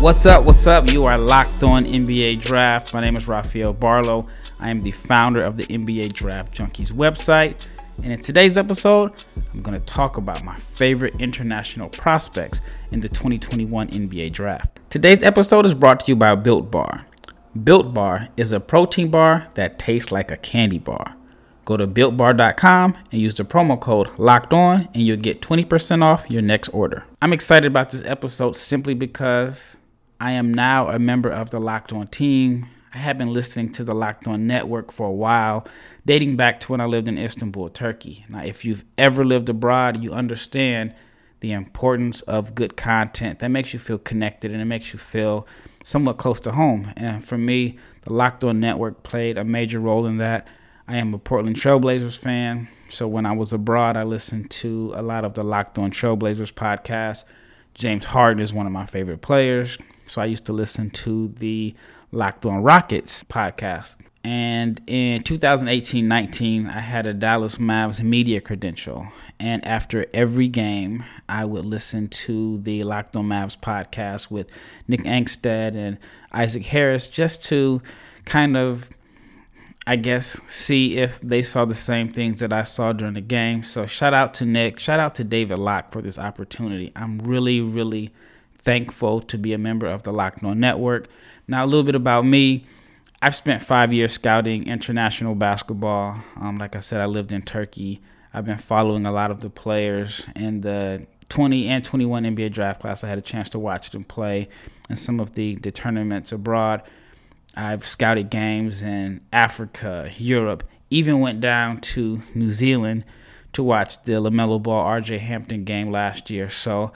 What's up? What's up? You are locked on NBA Draft. My name is Rafael Barlowe. I am the founder of the NBA Draft Junkies website. And in today's episode, I'm going to talk about my favorite international prospects in the 2021 NBA Draft. Today's episode is brought to you by Built Bar. Built Bar is a protein bar that tastes like a candy bar. Go to builtbar.com and use the promo code locked on, and you'll get 20% off your next order. I'm excited about this episode simply because I am now a member of the Locked On team. I have been listening to the Locked On network for a while, dating back to when I lived in Istanbul, Turkey. Now, if you've ever lived abroad, you understand the importance of good content that makes you feel connected and it makes you feel somewhat close to home. And for me, the Locked On network played a major role in that. I am a Portland Trailblazers fan, so when I was abroad, I listened to a lot of the Locked On Trailblazers podcast. James Harden is one of my favorite players. So I used to listen to the Locked On Rockets podcast. And in 2018 19, I had a Dallas Mavs media credential. And after every game, I would listen to the Locked On Mavs podcast with Nick Angstadt and Isaac Harris just to kind of, I guess, see if they saw the same things that I saw during the game. So shout out to Nick. Shout out to David Locke for this opportunity. I'm really, really thankful to be a member of the Locked On Network. Now, a little bit about me. I've spent five years scouting international basketball. Um, like I said, I lived in Turkey. I've been following a lot of the players in the 20 and 21 NBA draft class. I had a chance to watch them play in some of the, the tournaments abroad. I've scouted games in Africa, Europe, even went down to New Zealand to watch the LaMelo Ball RJ Hampton game last year. So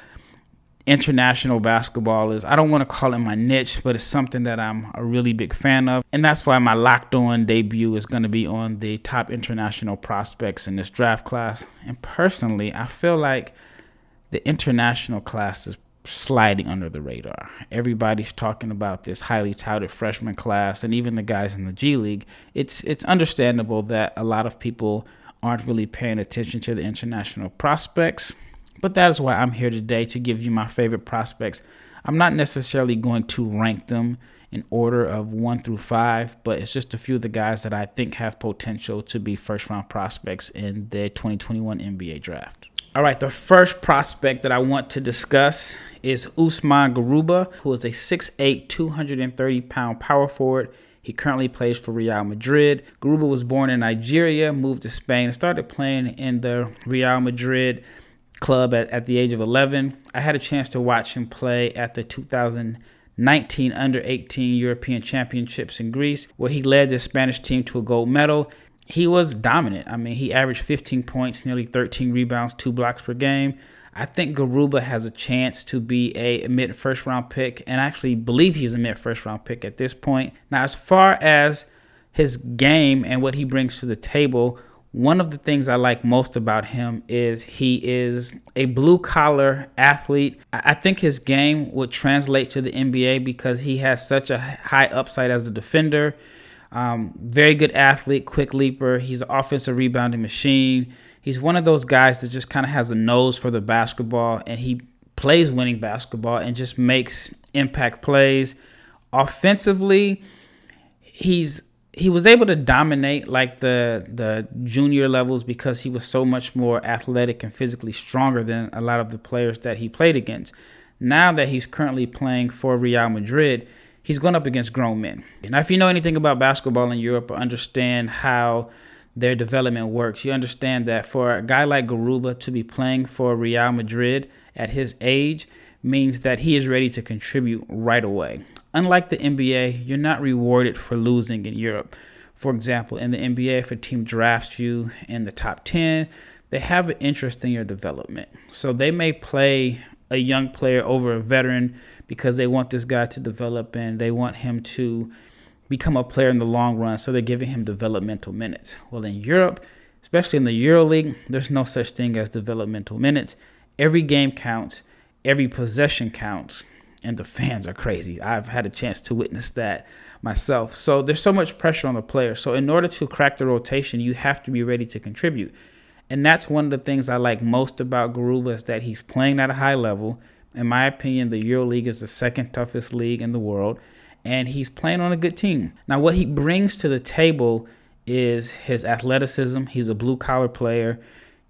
international basketball is I don't want to call it my niche, but it's something that I'm a really big fan of. And that's why my locked on debut is going to be on the top international prospects in this draft class. And personally, I feel like the international class is sliding under the radar. Everybody's talking about this highly touted freshman class and even the guys in the G League. It's it's understandable that a lot of people aren't really paying attention to the international prospects but that is why I'm here today to give you my favorite prospects. I'm not necessarily going to rank them in order of one through five, but it's just a few of the guys that I think have potential to be first round prospects in the 2021 NBA draft. All right, the first prospect that I want to discuss is Usman Garuba, who is a 6'8, 230 pound power forward. He currently plays for Real Madrid. Garuba was born in Nigeria, moved to Spain, and started playing in the Real Madrid club at, at the age of 11. I had a chance to watch him play at the 2019 Under 18 European Championships in Greece, where he led the Spanish team to a gold medal. He was dominant. I mean, he averaged 15 points, nearly 13 rebounds, two blocks per game. I think Garuba has a chance to be a mid first round pick, and I actually believe he's a mid first round pick at this point. Now, as far as his game and what he brings to the table, one of the things I like most about him is he is a blue collar athlete. I think his game would translate to the NBA because he has such a high upside as a defender. Um, very good athlete, quick leaper. He's an offensive rebounding machine. He's one of those guys that just kind of has a nose for the basketball and he plays winning basketball and just makes impact plays. Offensively, he's he was able to dominate like the the junior levels because he was so much more athletic and physically stronger than a lot of the players that he played against. Now that he's currently playing for Real Madrid, he's going up against grown men. Now, if you know anything about basketball in Europe or understand how their development works, you understand that for a guy like Garuba to be playing for Real Madrid at his age means that he is ready to contribute right away. Unlike the NBA, you're not rewarded for losing in Europe. For example, in the NBA, if a team drafts you in the top 10, they have an interest in your development. So they may play a young player over a veteran because they want this guy to develop and they want him to become a player in the long run. So they're giving him developmental minutes. Well, in Europe, especially in the EuroLeague, there's no such thing as developmental minutes. Every game counts every possession counts and the fans are crazy. I've had a chance to witness that myself. So there's so much pressure on the player. So in order to crack the rotation, you have to be ready to contribute. And that's one of the things I like most about Garuba is that he's playing at a high level. In my opinion, the EuroLeague is the second toughest league in the world, and he's playing on a good team. Now, what he brings to the table is his athleticism. He's a blue collar player.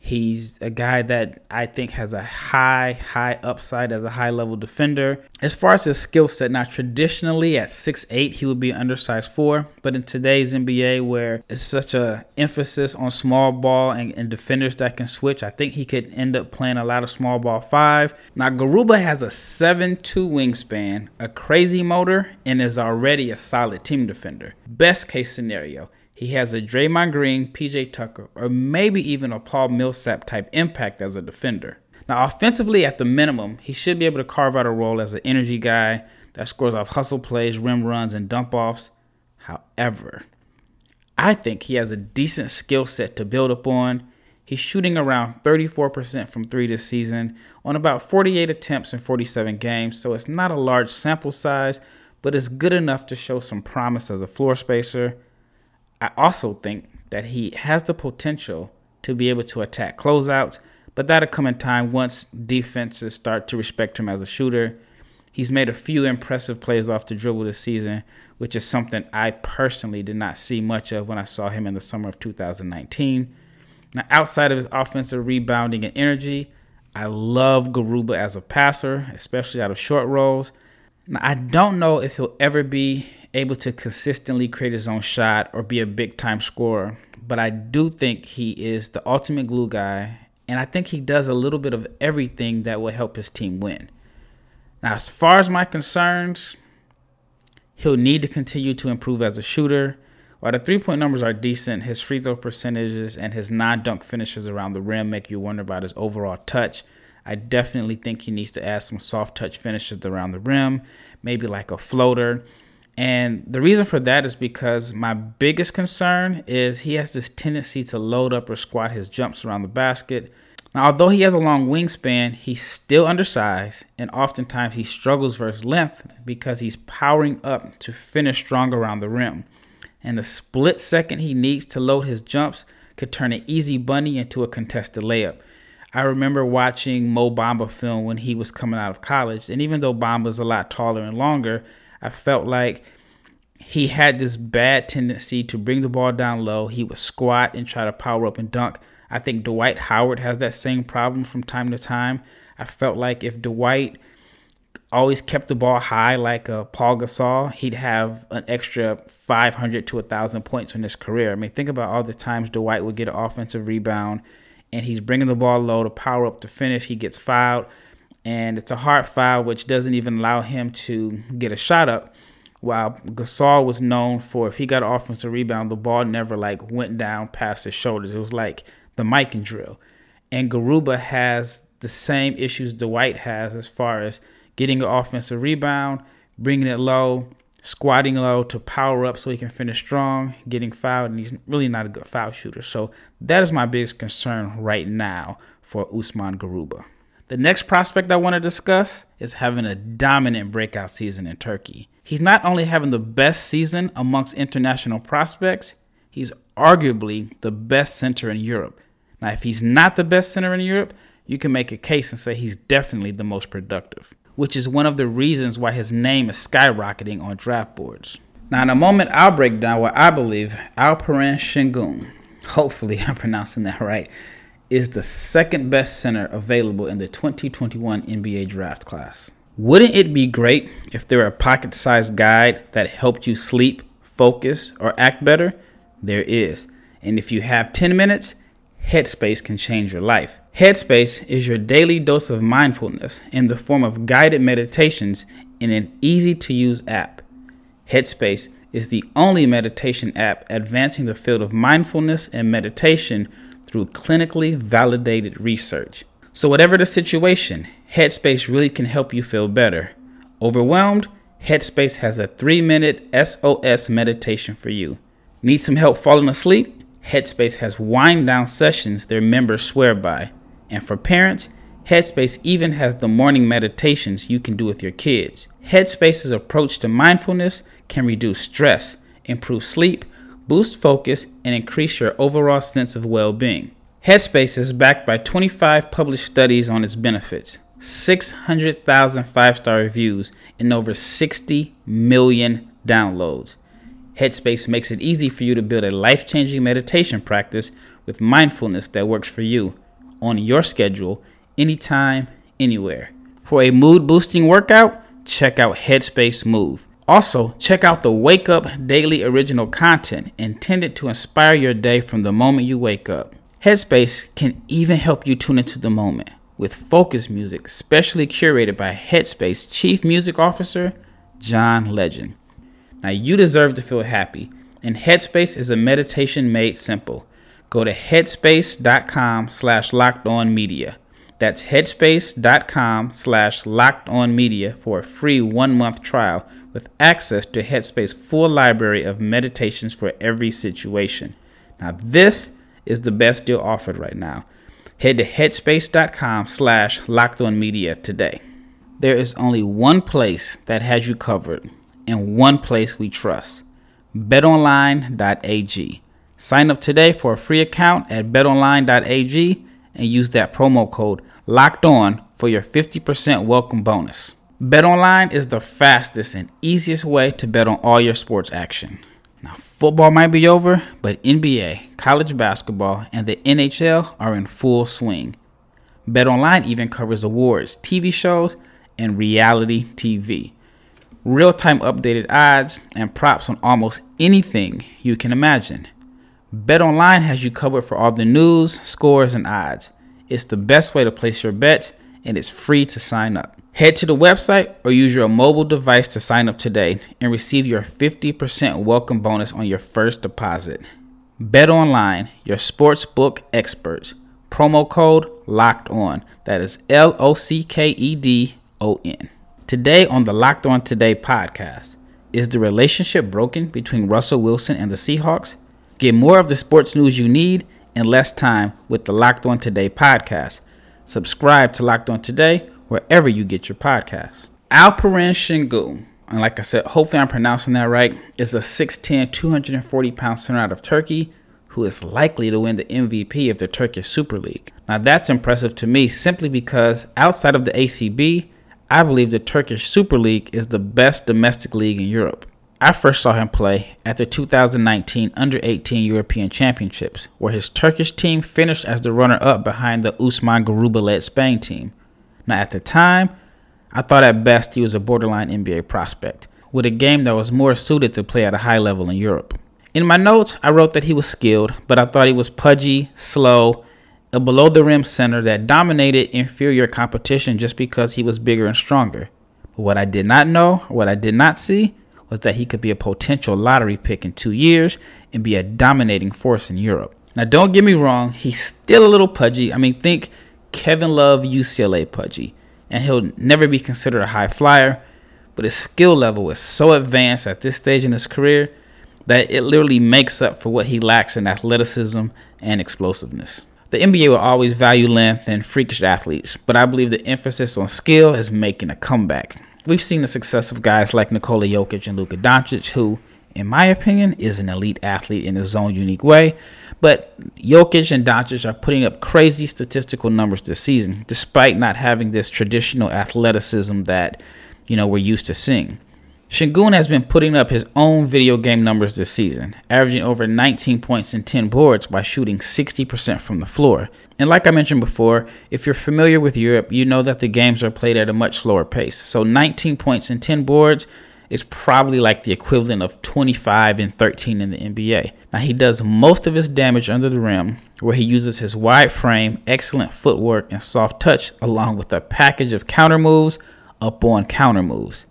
He's a guy that I think has a high, high upside as a high level defender. As far as his skill set, now traditionally at 6'8, he would be undersized four. But in today's NBA, where it's such a emphasis on small ball and, and defenders that can switch, I think he could end up playing a lot of small ball five. Now, Garuba has a 7'2 wingspan, a crazy motor, and is already a solid team defender. Best case scenario he has a Draymond Green, PJ Tucker, or maybe even a Paul Millsap type impact as a defender. Now, offensively, at the minimum, he should be able to carve out a role as an energy guy that scores off hustle plays, rim runs, and dump offs. However, I think he has a decent skill set to build upon. He's shooting around 34% from three this season on about 48 attempts in 47 games, so it's not a large sample size, but it's good enough to show some promise as a floor spacer. I also think that he has the potential to be able to attack closeouts, but that'll come in time once defenses start to respect him as a shooter. He's made a few impressive plays off the dribble this season, which is something I personally did not see much of when I saw him in the summer of 2019. Now, outside of his offensive rebounding and energy, I love Garuba as a passer, especially out of short rolls. Now, I don't know if he'll ever be able to consistently create his own shot or be a big time scorer. But I do think he is the ultimate glue guy, and I think he does a little bit of everything that will help his team win. Now, as far as my concerns, he'll need to continue to improve as a shooter. While the three point numbers are decent, his free throw percentages and his non dunk finishes around the rim make you wonder about his overall touch. I definitely think he needs to add some soft touch finishes around the rim, maybe like a floater and the reason for that is because my biggest concern is he has this tendency to load up or squat his jumps around the basket. Now, although he has a long wingspan, he's still undersized, and oftentimes he struggles versus length because he's powering up to finish strong around the rim. And the split second he needs to load his jumps could turn an easy bunny into a contested layup. I remember watching Mo Bamba film when he was coming out of college, and even though Bamba's a lot taller and longer, I felt like he had this bad tendency to bring the ball down low. He would squat and try to power up and dunk. I think Dwight Howard has that same problem from time to time. I felt like if Dwight always kept the ball high like a Paul Gasol, he'd have an extra 500 to 1,000 points in his career. I mean, think about all the times Dwight would get an offensive rebound and he's bringing the ball low to power up to finish. He gets fouled and it's a hard foul, which doesn't even allow him to get a shot up. While Gasol was known for if he got an offensive rebound, the ball never like went down past his shoulders. It was like the Mikan drill. And Garuba has the same issues Dwight has as far as getting an offensive rebound, bringing it low, squatting low to power up so he can finish strong, getting fouled, and he's really not a good foul shooter. So that is my biggest concern right now for Usman Garuba. The next prospect I want to discuss is having a dominant breakout season in Turkey. He's not only having the best season amongst international prospects, he's arguably the best center in Europe. Now, if he's not the best center in Europe, you can make a case and say he's definitely the most productive, which is one of the reasons why his name is skyrocketing on draft boards. Now, in a moment, I'll break down what I believe Alperen Sengun, hopefully I'm pronouncing that right, is the second best center available in the 2021 NBA draft class. Wouldn't it be great if there were a pocket sized guide that helped you sleep, focus, or act better? There is. And if you have 10 minutes, Headspace can change your life. Headspace is your daily dose of mindfulness in the form of guided meditations in an easy to use app. Headspace is the only meditation app advancing the field of mindfulness and meditation through clinically validated research. So, whatever the situation, Headspace really can help you feel better. Overwhelmed? Headspace has a three minute SOS meditation for you. Need some help falling asleep? Headspace has wind down sessions their members swear by. And for parents, Headspace even has the morning meditations you can do with your kids. Headspace's approach to mindfulness can reduce stress, improve sleep, boost focus, and increase your overall sense of well being. Headspace is backed by 25 published studies on its benefits, 600,000 five star reviews, and over 60 million downloads. Headspace makes it easy for you to build a life changing meditation practice with mindfulness that works for you on your schedule, anytime, anywhere. For a mood boosting workout, check out Headspace Move. Also, check out the Wake Up Daily original content intended to inspire your day from the moment you wake up. Headspace can even help you tune into the moment with focus music specially curated by Headspace Chief Music Officer John Legend. Now you deserve to feel happy, and Headspace is a meditation made simple. Go to headspace.com slash locked on media. That's headspace.com slash locked on media for a free one month trial with access to Headspace's full library of meditations for every situation. Now, this is the best deal offered right now. Head to headspace.com slash locked on media today. There is only one place that has you covered and one place we trust betonline.ag. Sign up today for a free account at betonline.ag and use that promo code locked on for your 50% welcome bonus. BetOnline is the fastest and easiest way to bet on all your sports action. Now, football might be over, but NBA, college basketball, and the NHL are in full swing. BetOnline even covers awards, TV shows, and reality TV real time updated odds, and props on almost anything you can imagine. BetOnline has you covered for all the news, scores, and odds. It's the best way to place your bets, and it's free to sign up. Head to the website or use your mobile device to sign up today and receive your 50% welcome bonus on your first deposit. BetOnline, your sportsbook experts. Promo code LOCKED ON. That is L O C K E D O N. Today on the Locked On Today podcast, is the relationship broken between Russell Wilson and the Seahawks? Get more of the sports news you need in less time with the Locked On Today podcast. Subscribe to Locked On Today wherever you get your podcasts. Alperen Sengun, and like I said, hopefully I'm pronouncing that right, is a 6'10, 240 pound center out of Turkey who is likely to win the MVP of the Turkish Super League. Now that's impressive to me simply because outside of the ACB, I believe the Turkish Super League is the best domestic league in Europe. I first saw him play at the 2019 Under 18 European Championships, where his Turkish team finished as the runner up behind the Usman Garuba led Spain team. Now, at the time, I thought at best he was a borderline NBA prospect, with a game that was more suited to play at a high level in Europe. In my notes, I wrote that he was skilled, but I thought he was pudgy, slow, a below the rim center that dominated inferior competition just because he was bigger and stronger. But what I did not know, what I did not see, was that he could be a potential lottery pick in two years and be a dominating force in Europe. Now, don't get me wrong, he's still a little pudgy. I mean, think Kevin Love, UCLA pudgy, and he'll never be considered a high flyer. But his skill level is so advanced at this stage in his career that it literally makes up for what he lacks in athleticism and explosiveness. The NBA will always value length and freakish athletes, but I believe the emphasis on skill is making a comeback. We've seen the success of guys like Nikola Jokic and Luka Doncic, who, in my opinion, is an elite athlete in his own unique way. But Jokic and Doncic are putting up crazy statistical numbers this season, despite not having this traditional athleticism that, you know, we're used to seeing. Sengun has been putting up his own video game numbers this season, averaging over 19 points and 10 boards by shooting 60% from the floor. And like I mentioned before, if you're familiar with Europe, you know that the games are played at a much slower pace. So 19 points and 10 boards is probably like the equivalent of 25 and 13 in the NBA. Now he does most of his damage under the rim, where he uses his wide frame, excellent footwork, and soft touch, along with a package of counter moves up on counter moves.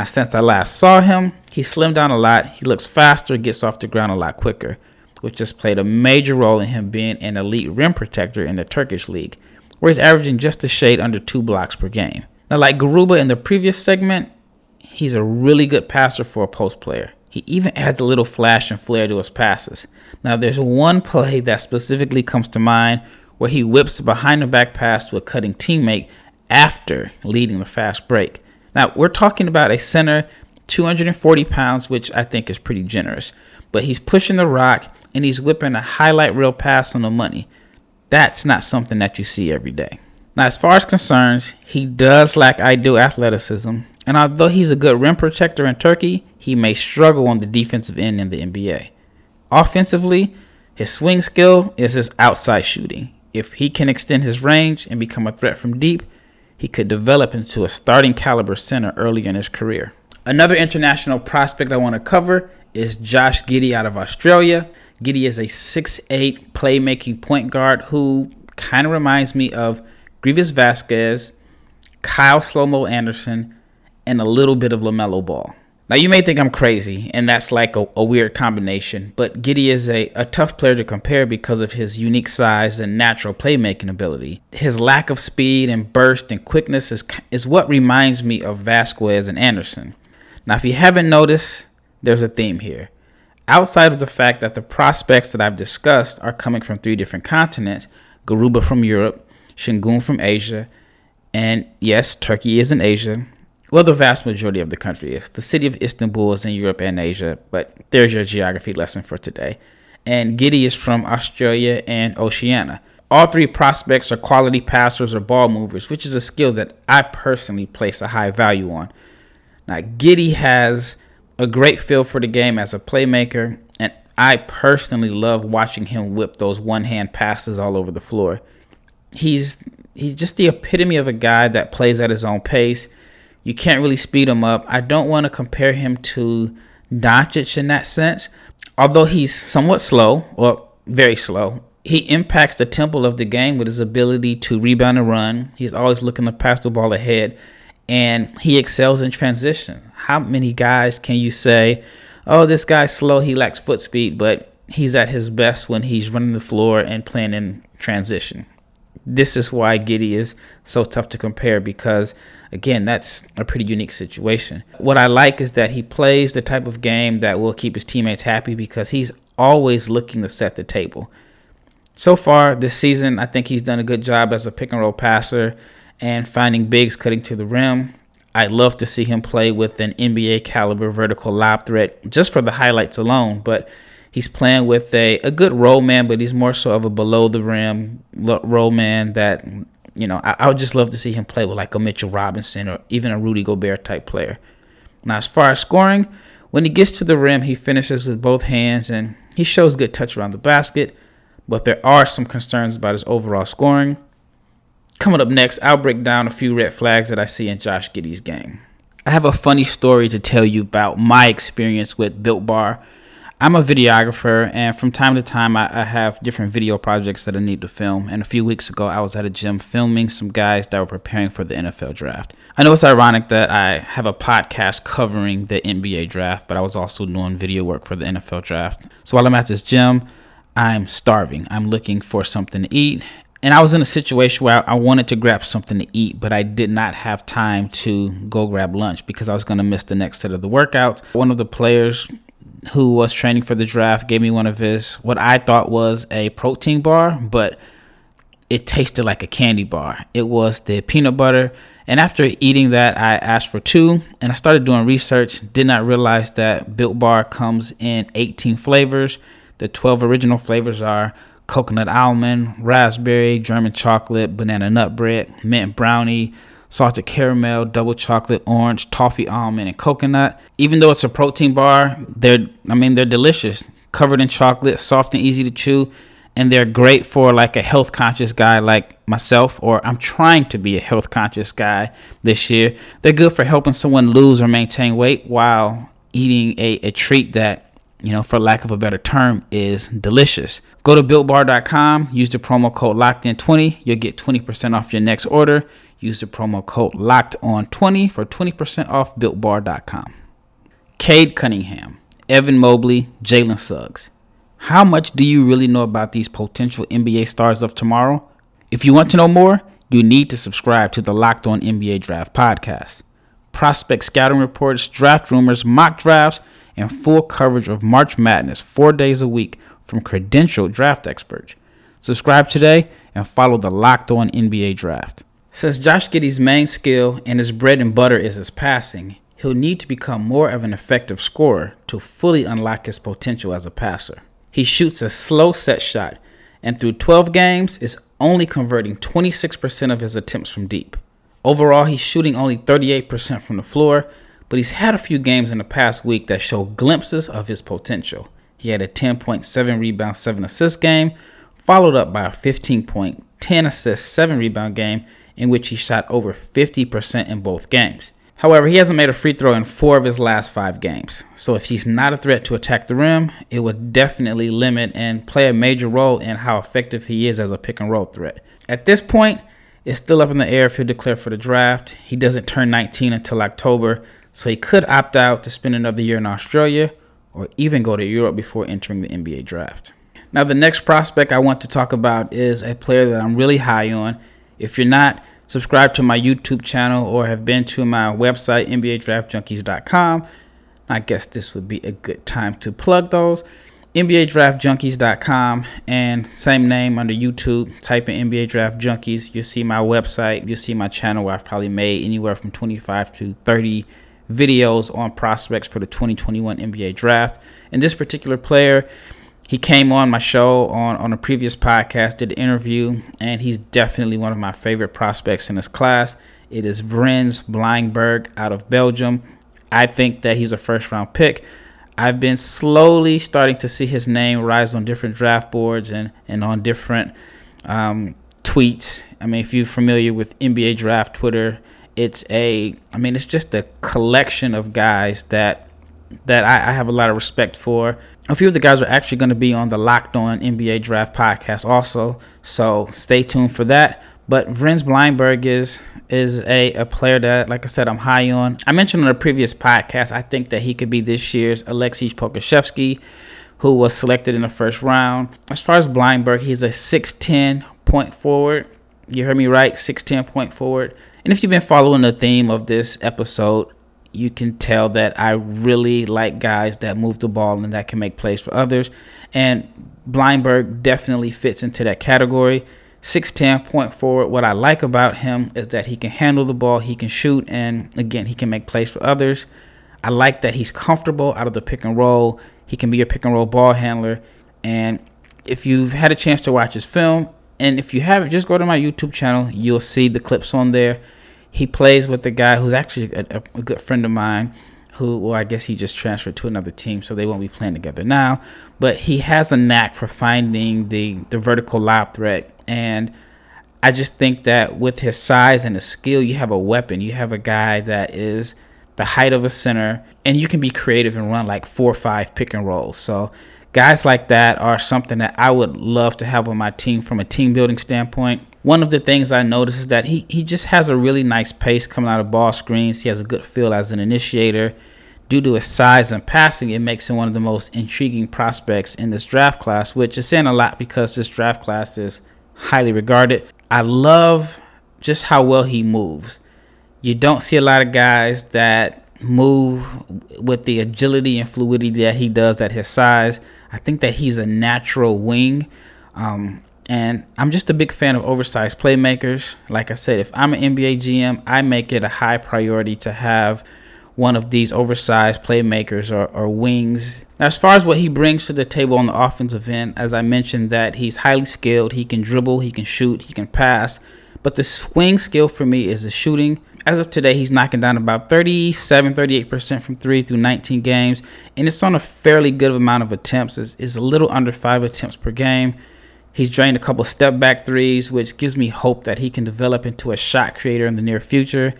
Now, since I last saw him, he slimmed down a lot. He looks faster, gets off the ground a lot quicker, which has played a major role in him being an elite rim protector in the Turkish league, where he's averaging just a shade under two blocks per game. Now, like Garuba in the previous segment, he's a really good passer for a post player. He even adds a little flash and flair to his passes. Now, there's one play that specifically comes to mind where he whips a behind the back pass to a cutting teammate after leading the fast break. Now, we're talking about a center, 240 pounds, which I think is pretty generous. But he's pushing the rock and he's whipping a highlight reel pass on the money. That's not something that you see every day. Now, as far as concerns, he does lack ideal athleticism, and although he's a good rim protector in Turkey, he may struggle on the defensive end in the NBA. Offensively, his swing skill is his outside shooting. If he can extend his range and become a threat from deep, he could develop into a starting caliber center early in his career. Another international prospect I want to cover is Josh Giddey out of Australia. Giddey is a 6'8 playmaking point guard who kind of reminds me of Greivis Vasquez, Kyle Slomo Anderson, and a little bit of LaMelo Ball. Now, you may think I'm crazy, and that's like a, a, weird combination, but Giddey is a, a tough player to compare because of his unique size and natural playmaking ability. His lack of speed and burst and quickness is, is what reminds me of Vasquez and Anderson. Now, if you haven't noticed, there's a theme here. Outside of the fact that the prospects that I've discussed are coming from three different continents Garuba from Europe, Sengun from Asia, and yes, Turkey is in Asia. Well, the vast majority of the country is. The city of Istanbul is in Europe and Asia, but there's your geography lesson for today. And Giddey is from Australia and Oceania. All three prospects are quality passers or ball movers, which is a skill that I personally place a high value on. Now, Giddey has a great feel for the game as a playmaker, and I personally love watching him whip those one hand passes all over the floor he's he's just the epitome of a guy that plays at his own pace. You can't really speed him up. I don't want to compare him to Doncic in that sense. Although he's somewhat slow, or very slow, he impacts the tempo of the game with his ability to rebound and run. He's always looking to pass the ball ahead, and he excels in transition. How many guys can you say, oh, this guy's slow, he lacks foot speed, but he's at his best when he's running the floor and playing in transition? this is why Giddey is so tough to compare because again, that's a pretty unique situation. What I like is that he plays the type of game that will keep his teammates happy because he's always looking to set the table. So far this season, I think he's done a good job as a pick and roll passer and finding bigs cutting to the rim. I'd love to see him play with an NBA caliber vertical lob threat just for the highlights alone, but He's playing with a, a good roll man, but he's more so of a below the rim roll man that, you know, I, I would just love to see him play with like a Mitchell Robinson or even a Rudy Gobert type player. Now, as far as scoring, when he gets to the rim, he finishes with both hands and he shows good touch around the basket, but there are some concerns about his overall scoring. Coming up next, I'll break down a few red flags that I see in Josh Giddey's game. I have a funny story to tell you about my experience with Built Bar I'm a videographer, and from time to time, I, I, have different video projects that I need to film. And a few weeks ago, I was at a gym filming some guys that were preparing for the NFL draft. I know it's ironic that I have a podcast covering the NBA draft, but I was also doing video work for the NFL draft. So while I'm at this gym, I'm starving. I'm looking for something to eat. And I was in a situation where I wanted to grab something to eat, but I did not have time to go grab lunch because I was going to miss the next set of the workouts. One of the players who was training for the draft gave me one of his what I thought was a protein bar, but it tasted like a candy bar. It was the peanut butter. And after eating that, I asked for two and I started doing research. Did not realize that Built Bar comes in 18 flavors. The 12 original flavors are coconut almond, raspberry, German chocolate, banana nut bread, mint brownie, salted caramel, double chocolate, orange, toffee almond, and coconut. Even though it's a protein bar, they're I mean they're delicious, covered in chocolate, soft and easy to chew, and they're great for like a health conscious guy like myself or I'm trying to be a health conscious guy this year. They're good for helping someone lose or maintain weight while eating a, a treat that you know, for lack of a better term, is delicious. Go to builtbar.com, use the promo code locked in 20. You'll get 20% off your next order. Use the promo code locked on 20 for 20% off builtbar.com. Cade Cunningham, Evan Mobley, Jalen Suggs. How much do you really know about these potential NBA stars of tomorrow? If you want to know more, you need to subscribe to the Locked On NBA Draft podcast. Prospect scouting reports, draft rumors, mock drafts, and full coverage of March Madness four days a week from credentialed draft experts. Subscribe today and follow the Locked On NBA Draft. Since Josh Giddey's main skill and his bread and butter is his passing, he'll need to become more of an effective scorer to fully unlock his potential as a passer. He shoots a slow set shot, and through 12 games is only converting 26% of his attempts from deep. Overall, he's shooting only 38% from the floor, but he's had a few games in the past week that show glimpses of his potential. He had a 10.7 rebound, 7 assist game, followed up by a 15 point, 10 assist, 7 rebound game in which he shot over 50% in both games. However, he hasn't made a free throw in four of his last five games. So if he's not a threat to attack the rim, it would definitely limit and play a major role in how effective he is as a pick and roll threat. At this point, it's still up in the air if he'll declare for the draft. He doesn't turn 19 until October, so he could opt out to spend another year in Australia or even go to Europe before entering the NBA draft. Now, the next prospect I want to talk about is a player that I'm really high on. If you're not, subscribe to my YouTube channel or have been to my website, NBADraftJunkies.com. I guess this would be a good time to plug those. NBADraftJunkies.com and same name under YouTube. Type in NBA Draft Junkies. You'll see my website. You'll see my channel where I've probably made anywhere from 25 to 30 videos on prospects for the 2021 NBA Draft. And this particular player he came on my show on, on a previous podcast, did an interview, and he's definitely one of my favorite prospects in this class. It is Vrenz Bleijenbergh out of Belgium. I think that he's a first round pick. I've been slowly starting to see his name rise on different draft boards and, and on different um, tweets. I mean, if you're familiar with NBA draft Twitter, it's a, I mean, it's just a collection of guys that that I, I have a lot of respect for a few of the guys are actually going to be on the Locked On NBA Draft podcast also, so stay tuned for that. But Vrenz Bleijenbergh is is a, a player that, like I said, I'm high on. I mentioned on a previous podcast, I think that he could be this year's Aleksej Pokusevski, who was selected in the first round. As far as Bleijenbergh, he's a 6'10 point forward. You heard me right, 6'10 point forward. And if you've been following the theme of this episode, you can tell that I really like guys that move the ball and that can make plays for others. And Bleijenbergh definitely fits into that category. 6'10 point forward. What I like about him is that he can handle the ball, he can shoot, and again, he can make plays for others. I like that he's comfortable out of the pick and roll. He can be a pick and roll ball handler. And if you've had a chance to watch his film, and if you haven't, just go to my YouTube channel. You'll see the clips on there he plays with a guy who's actually a, a, good friend of mine who well i guess he just transferred to another team so they won't be playing together now. But he has a knack for finding the the vertical lob threat. And i just think that with his size and his skill you have a weapon. You have a guy that is the height of a center and you can be creative and run like four or five pick and rolls. So guys like that are something that i would love to have on my team from a team building standpoint one of the things I noticed is that he, he just has a really nice pace coming out of ball screens. He has a good feel as an initiator. Due to his size and passing, it makes him one of the most intriguing prospects in this draft class, which is saying a lot because this draft class is highly regarded. I love just how well he moves. You don't see a lot of guys that move with the agility and fluidity that he does at his size. I think that he's a natural wing. Um, and I'm just a big fan of oversized playmakers. Like I said, if I'm an NBA GM, I make it a high priority to have one of these oversized playmakers or, or wings. Now, as far as what he brings to the table on the offensive end, as I mentioned, that he's highly skilled. He can dribble, he can shoot, he can pass. But the swing skill for me is the shooting. As of today, he's knocking down about 37, 38% from three through 19 games. And it's on a fairly good amount of attempts. It's, it's a little under five attempts per game. He's drained a couple step back threes, which gives me hope that he can develop into a shot creator in the near future.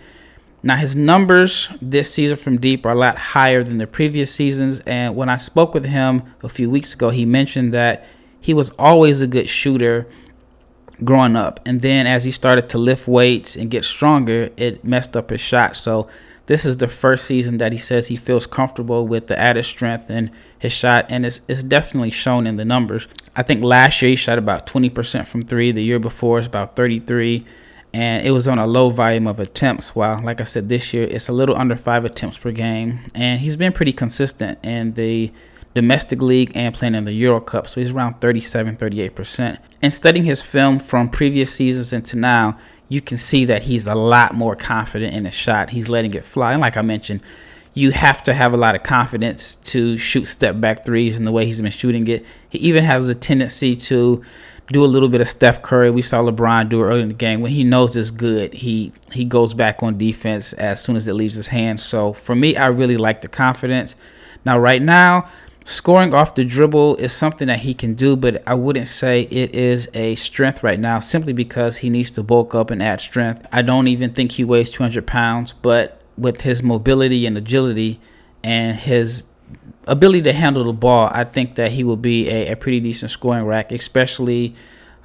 Now, his numbers this season from deep are a lot higher than the previous seasons. And when I spoke with him a few weeks ago, he mentioned that he was always a good shooter growing up. And then as he started to lift weights and get stronger, it messed up his shot. So this is the first season that he says he feels comfortable with the added strength in his shot, and it's, it's definitely shown in the numbers. I think last year he shot about 20% from three. The year before it's about 33, and it was on a low volume of attempts. While, like I said, this year it's a little under five attempts per game, and he's been pretty consistent in the domestic league and playing in the Euro Cup. So he's around 37, 38%. And studying his film from previous seasons into now, you can see that he's a lot more confident in his shot. He's letting it fly. And like I mentioned, you have to have a lot of confidence to shoot step back threes in the way he's been shooting it. He even has a tendency to do a little bit of Steph Curry. We saw LeBron do it early in the game. When he knows it's good, he he goes back on defense as soon as it leaves his hands. So for me, I really like the confidence. Now, right now, scoring off the dribble is something that he can do, but I wouldn't say it is a strength right now simply because he needs to bulk up and add strength. I don't even think he weighs 200 pounds, but with his mobility and agility and his ability to handle the ball, I think that he will be a, a pretty decent scoring rack, especially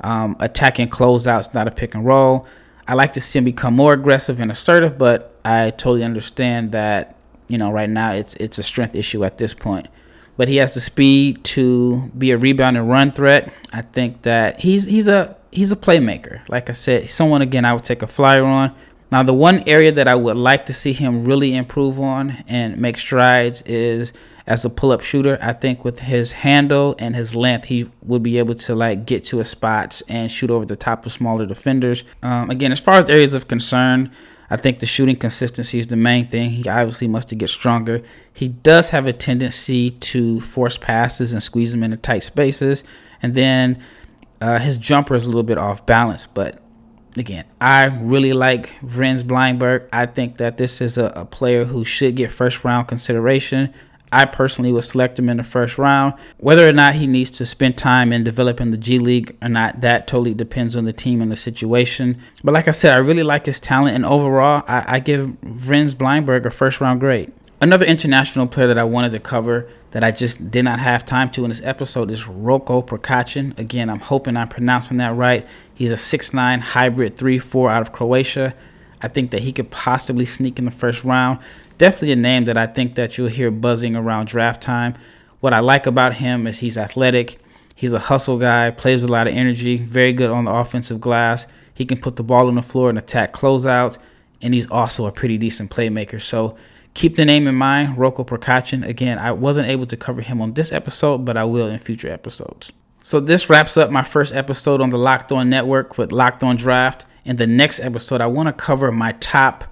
um, attacking closeouts, not a pick and roll. I like to see him become more aggressive and assertive, but I totally understand that you know right now it's it's a strength issue at this point. But he has the speed to be a rebound and run threat. I think that he's he's a he's a playmaker. Like I said, someone again I would take a flyer on. Now the one area that I would like to see him really improve on and make strides is as a pull-up shooter. I think with his handle and his length, he would be able to like get to his spots and shoot over the top of smaller defenders. Um, again, as far as areas of concern, I think the shooting consistency is the main thing. He obviously must to get stronger. He does have a tendency to force passes and squeeze them into tight spaces, and then uh, his jumper is a little bit off balance. But again, I really like Vrenz Bleijenbergh. I think that this is a, a player who should get first round consideration. I personally would select him in the first round. Whether or not he needs to spend time in developing the G League or not, that totally depends on the team and the situation. But like I said, I really like his talent, and overall, I, I give Vrenz Bleijenbergh a first round grade. Another international player that I wanted to cover that I just did not have time to in this episode is Roko Prkačin. Again, I'm hoping I'm pronouncing that right. He's a 6'9 hybrid 3 4 out of Croatia. I think that he could possibly sneak in the first round definitely a name that I think that you'll hear buzzing around draft time. What I like about him is he's athletic. He's a hustle guy, plays with a lot of energy, very good on the offensive glass. He can put the ball on the floor and attack closeouts, and he's also a pretty decent playmaker. So keep the name in mind, Roko Prkačin. Again, I wasn't able to cover him on this episode, but I will in future episodes. So this wraps up my first episode on the Locked On Network with Locked On Draft. In the next episode, I want to cover my top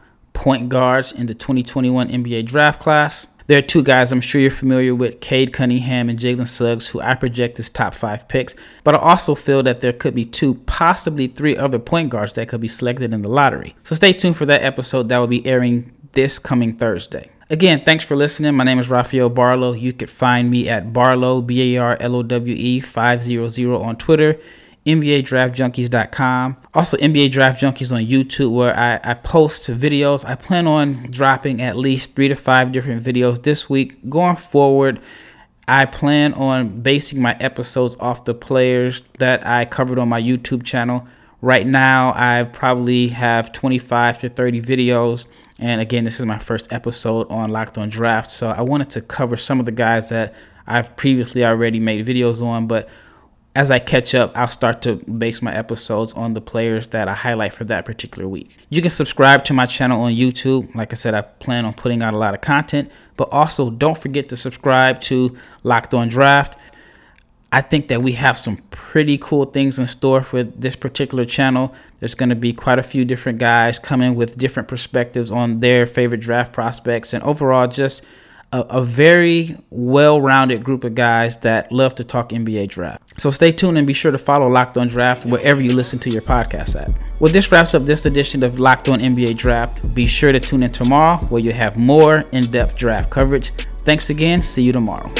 point guards in the 2021 NBA draft class. There are two guys I'm sure you're familiar with, Cade Cunningham and Jalen Suggs, who I project as top five picks. But I also feel that there could be two, possibly three other point guards that could be selected in the lottery. So stay tuned for that episode that will be airing this coming Thursday. Again, thanks for listening. My name is Rafael Barlowe. You could find me at Barlowe, B A R L O W E 500 on Twitter. NBADraftJunkies.com. Also, NBA Draft Junkies on YouTube, where I, I post videos. I plan on dropping at least three to five different videos this week. Going forward, I plan on basing my episodes off the players that I covered on my YouTube channel. Right now, I probably have 25 to 30 videos. And again, this is my first episode on Locked on Draft. So I wanted to cover some of the guys that I've previously already made videos on, but as I catch up, I'll start to base my episodes on the players that I highlight for that particular week. You can subscribe to my channel on YouTube. Like I said, I plan on putting out a lot of content, but also don't forget to subscribe to Locked On Draft. I think that we have some pretty cool things in store for this particular channel. There's going to be quite a few different guys coming with different perspectives on their favorite draft prospects and overall just a, a very well rounded group of guys that love to talk NBA draft. So stay tuned and be sure to follow Locked On Draft wherever you listen to your podcast at. Well, this wraps up this edition of Locked On NBA Draft. Be sure to tune in tomorrow where you have more in depth draft coverage. Thanks again. See you tomorrow.